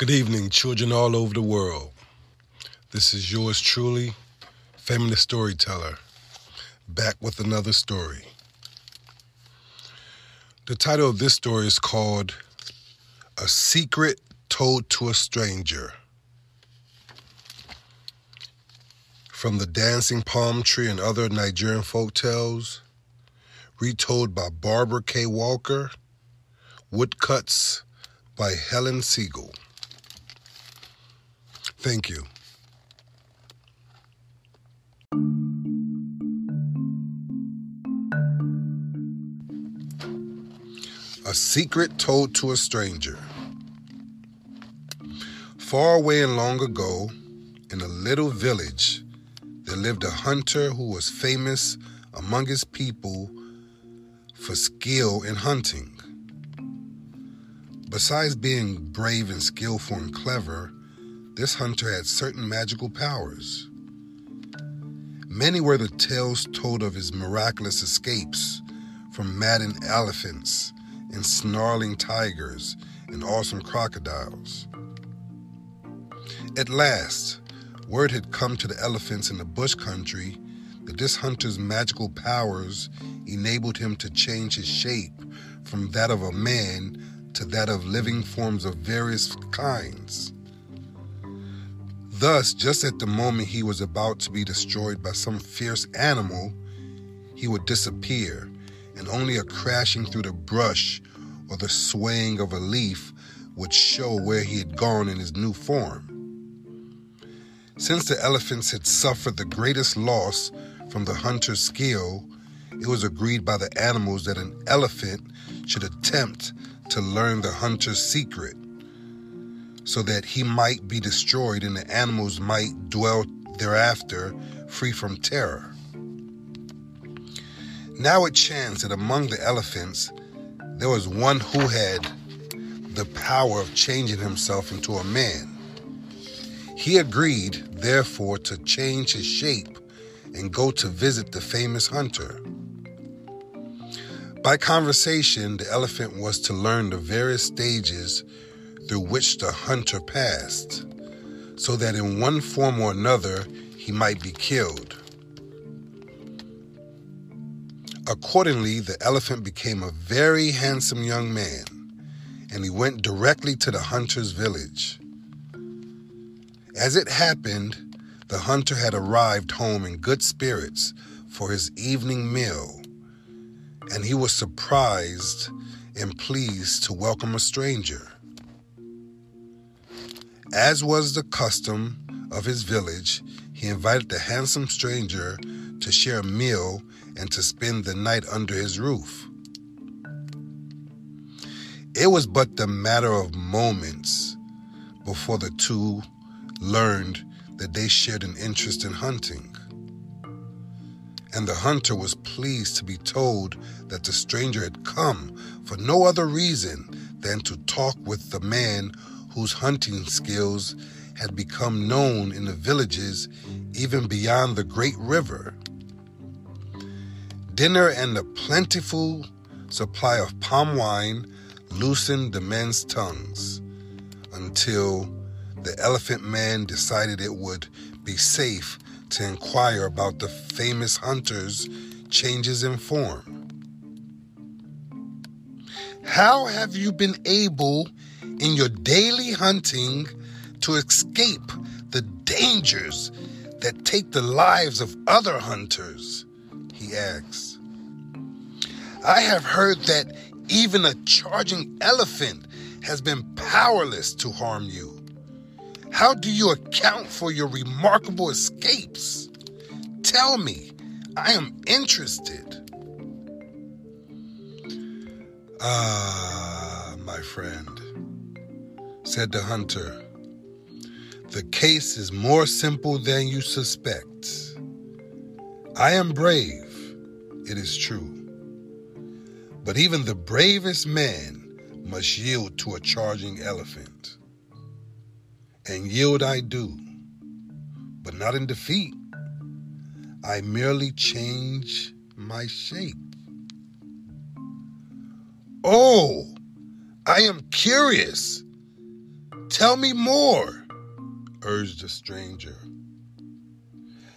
Good evening, children all over the world. This is yours truly, Feminist Storyteller, back with another story. The title of this story is called A Secret Told to a Stranger. From the Dancing Palm Tree and other Nigerian folk tales, retold by Barbara K. Walker, woodcuts by Helen Siegl. Thank you. A secret told to a stranger. Far away and long ago, in a little village, there lived a hunter who was famous among his people for skill in hunting. Besides being brave and skillful and clever, this hunter had certain magical powers. Many were the tales told of his miraculous escapes from maddened elephants and snarling tigers and awesome crocodiles. At last, word had come to the elephants in the bush country that this hunter's magical powers enabled him to change his shape from that of a man to that of living forms of various kinds. Thus, just at the moment he was about to be destroyed by some fierce animal, he would disappear, and only a crashing through the brush or the swaying of a leaf would show where he had gone in his new form. Since the elephants had suffered the greatest loss from the hunter's skill, it was agreed by the animals that an elephant should attempt to learn the hunter's secret so that he might be destroyed and the animals might dwell thereafter free from terror. Now it chanced that among the elephants there was one who had the power of changing himself into a man. He agreed, therefore, to change his shape and go to visit the famous hunter. By conversation, the elephant was to learn the various stages through which the hunter passed, so that in one form or another he might be killed. Accordingly, the elephant became a very handsome young man, and he went directly to the hunter's village. As it happened, the hunter had arrived home in good spirits for his evening meal, and he was surprised and pleased to welcome a stranger. As was the custom of his village, he invited the handsome stranger to share a meal and to spend the night under his roof. It was but the matter of moments before the two learned that they shared an interest in hunting. And the hunter was pleased to be told that the stranger had come for no other reason than to talk with the man whose hunting skills had become known in the villages even beyond the great river. Dinner and a plentiful supply of palm wine loosened the men's tongues until the elephant man decided it would be safe to inquire about the famous hunter's changes in form. How have you been able in your daily hunting to escape the dangers that take the lives of other hunters? He asks. I have heard that even a charging elephant has been powerless to harm you. How do you account for your remarkable escapes? Tell me, I am interested. Ah, my friend, said the hunter, the case is more simple than you suspect. I am brave, it is true. But even the bravest man must yield to a charging elephant. And yield I do, but not in defeat. I merely change my shape. Oh, I am curious. Tell me more, urged the stranger.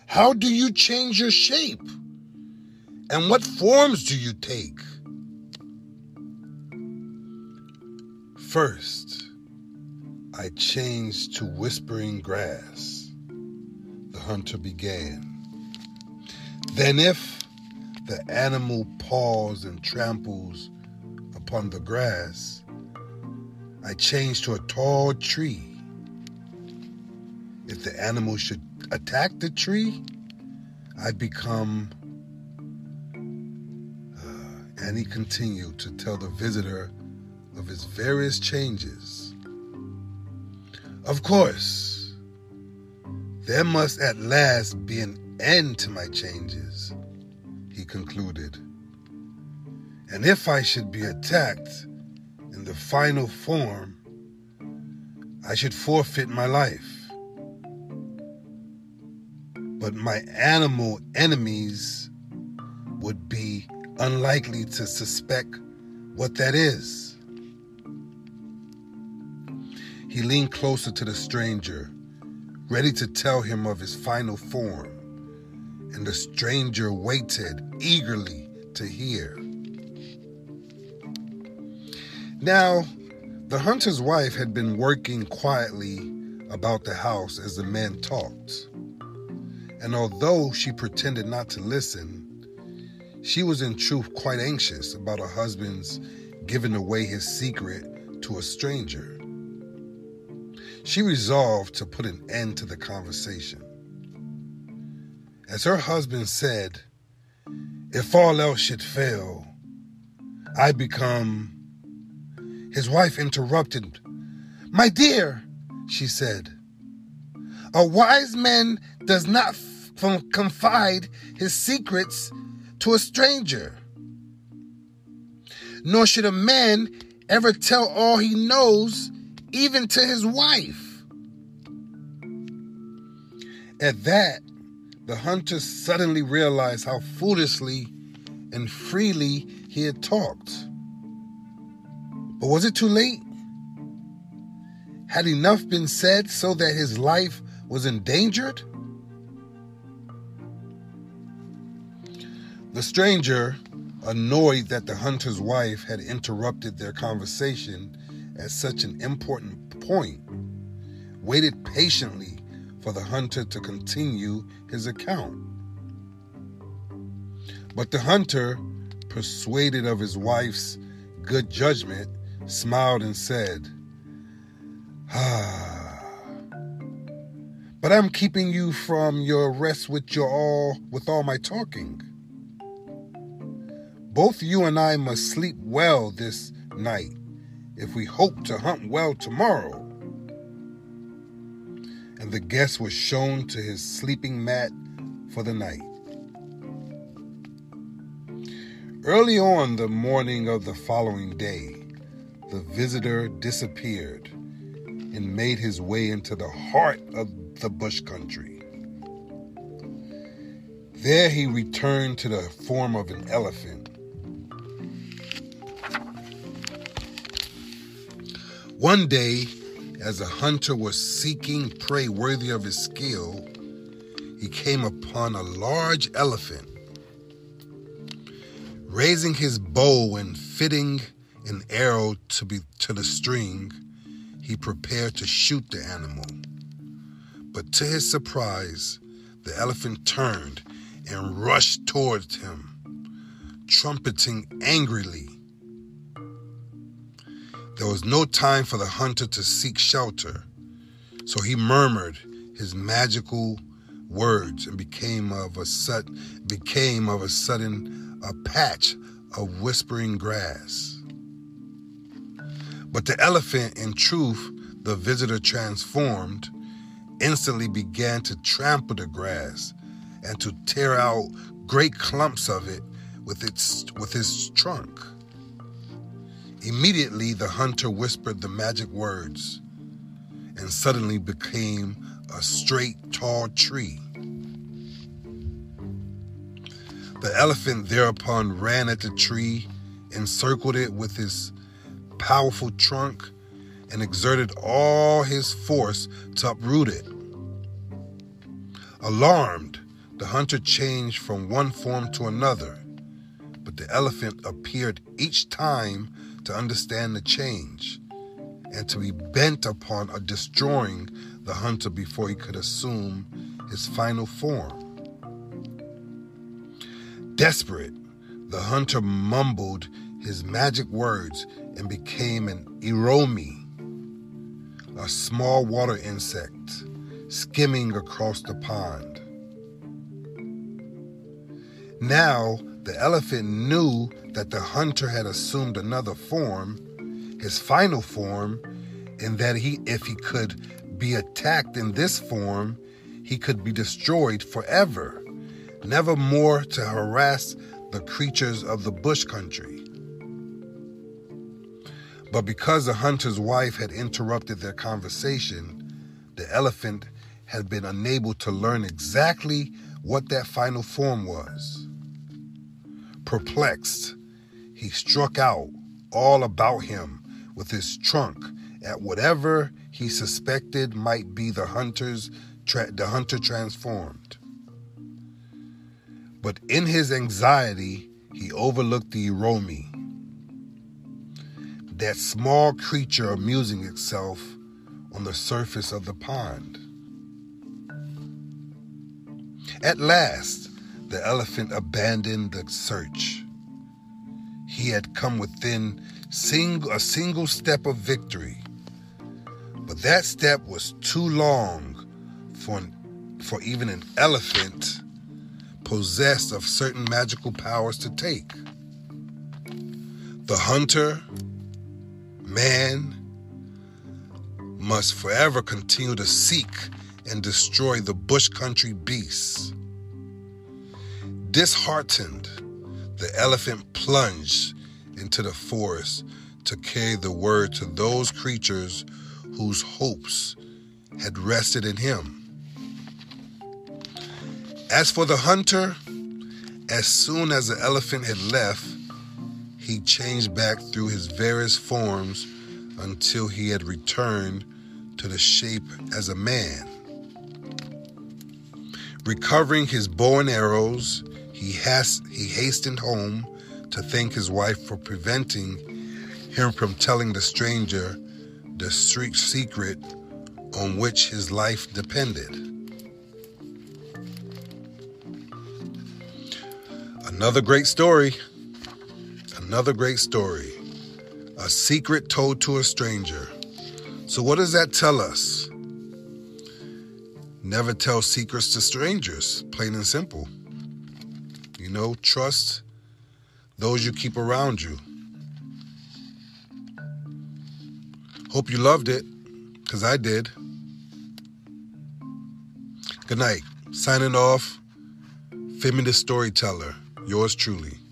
How do you change your shape? And what forms do you take? First, I changed to whispering grass, the hunter began. Then, if the animal paws and tramples upon the grass, I change to a tall tree. If the animal should attack the tree, I become. Uh, and he continued to tell the visitor of his various changes. Of course, there must at last be an end to my changes, he concluded. And if I should be attacked in the final form, I should forfeit my life. But my animal enemies would be unlikely to suspect what that is. He leaned closer to the stranger, ready to tell him of his final form, and the stranger waited eagerly to hear. Now, the hunter's wife had been working quietly about the house as the men talked. And although she pretended not to listen, she was in truth quite anxious about her husband's giving away his secret to a stranger. She resolved to put an end to the conversation. As her husband said, if all else should fail, I become his wife interrupted. My dear, she said, a wise man does not f- confide his secrets to a stranger. Nor should a man ever tell all he knows, even to his wife. At that, the hunter suddenly realized how foolishly and freely he had talked. But was it too late? Had enough been said so that his life was endangered? The stranger, annoyed that the hunter's wife had interrupted their conversation at such an important point, waited patiently for the hunter to continue his account. But the hunter, persuaded of his wife's good judgment, smiled and said, Ah, but I'm keeping you from your rest with your all with all my talking. Both you and I must sleep well this night if we hope to hunt well tomorrow. And the guest was shown to his sleeping mat for the night. Early on the morning of the following day, the visitor disappeared and made his way into the heart of the bush country. There he returned to the form of an elephant. One day, as a hunter was seeking prey worthy of his skill, he came upon a large elephant. Raising his bow and fitting an arrow to be to the string, he prepared to shoot the animal. But to his surprise, the elephant turned and rushed towards him, trumpeting angrily. There was no time for the hunter to seek shelter, so he murmured his magical words and became of a sudden became of a sudden a patch of whispering grass. But the elephant, in truth, the visitor transformed, instantly began to trample the grass and to tear out great clumps of it with its with his trunk. Immediately the hunter whispered the magic words and suddenly became a straight tall tree. The elephant thereupon ran at the tree, encircled it with his powerful trunk and exerted all his force to uproot it. Alarmed, the hunter changed from one form to another, but the elephant appeared each time to understand the change and to be bent upon destroying the hunter before he could assume his final form. Desperate, the hunter mumbled his magic words and became an Iromi, a small water insect skimming across the pond. Now, the elephant knew that the hunter had assumed another form, his final form, and that he if he could be attacked in this form, he could be destroyed forever, never more to harass the creatures of the bush country. But because the hunter's wife had interrupted their conversation, the elephant had been unable to learn exactly what that final form was. Perplexed, he struck out all about him with his trunk at whatever he suspected might be the hunter's tra- the hunter transformed. But in his anxiety, he overlooked the Iromi that small creature amusing itself on the surface of the pond. At last, the elephant abandoned the search. He had come within sing- a single step of victory, but that step was too long for, for even an elephant possessed of certain magical powers to take. The hunter man must forever continue to seek and destroy the bush country beasts. Disheartened, the elephant plunged into the forest to carry the word to those creatures whose hopes had rested in him. As for the hunter, as soon as the elephant had left, he changed back through his various forms until he had returned to the shape as a man. Recovering his bow and arrows, he, has, he hastened home to thank his wife for preventing him from telling the stranger the street secret on which his life depended. Another great story. Another great story. A secret told to a stranger. So, what does that tell us? Never tell secrets to strangers, plain and simple. You know, trust those you keep around you. Hope you loved it, because I did. Good night. Signing off, Feminist Storyteller, yours truly.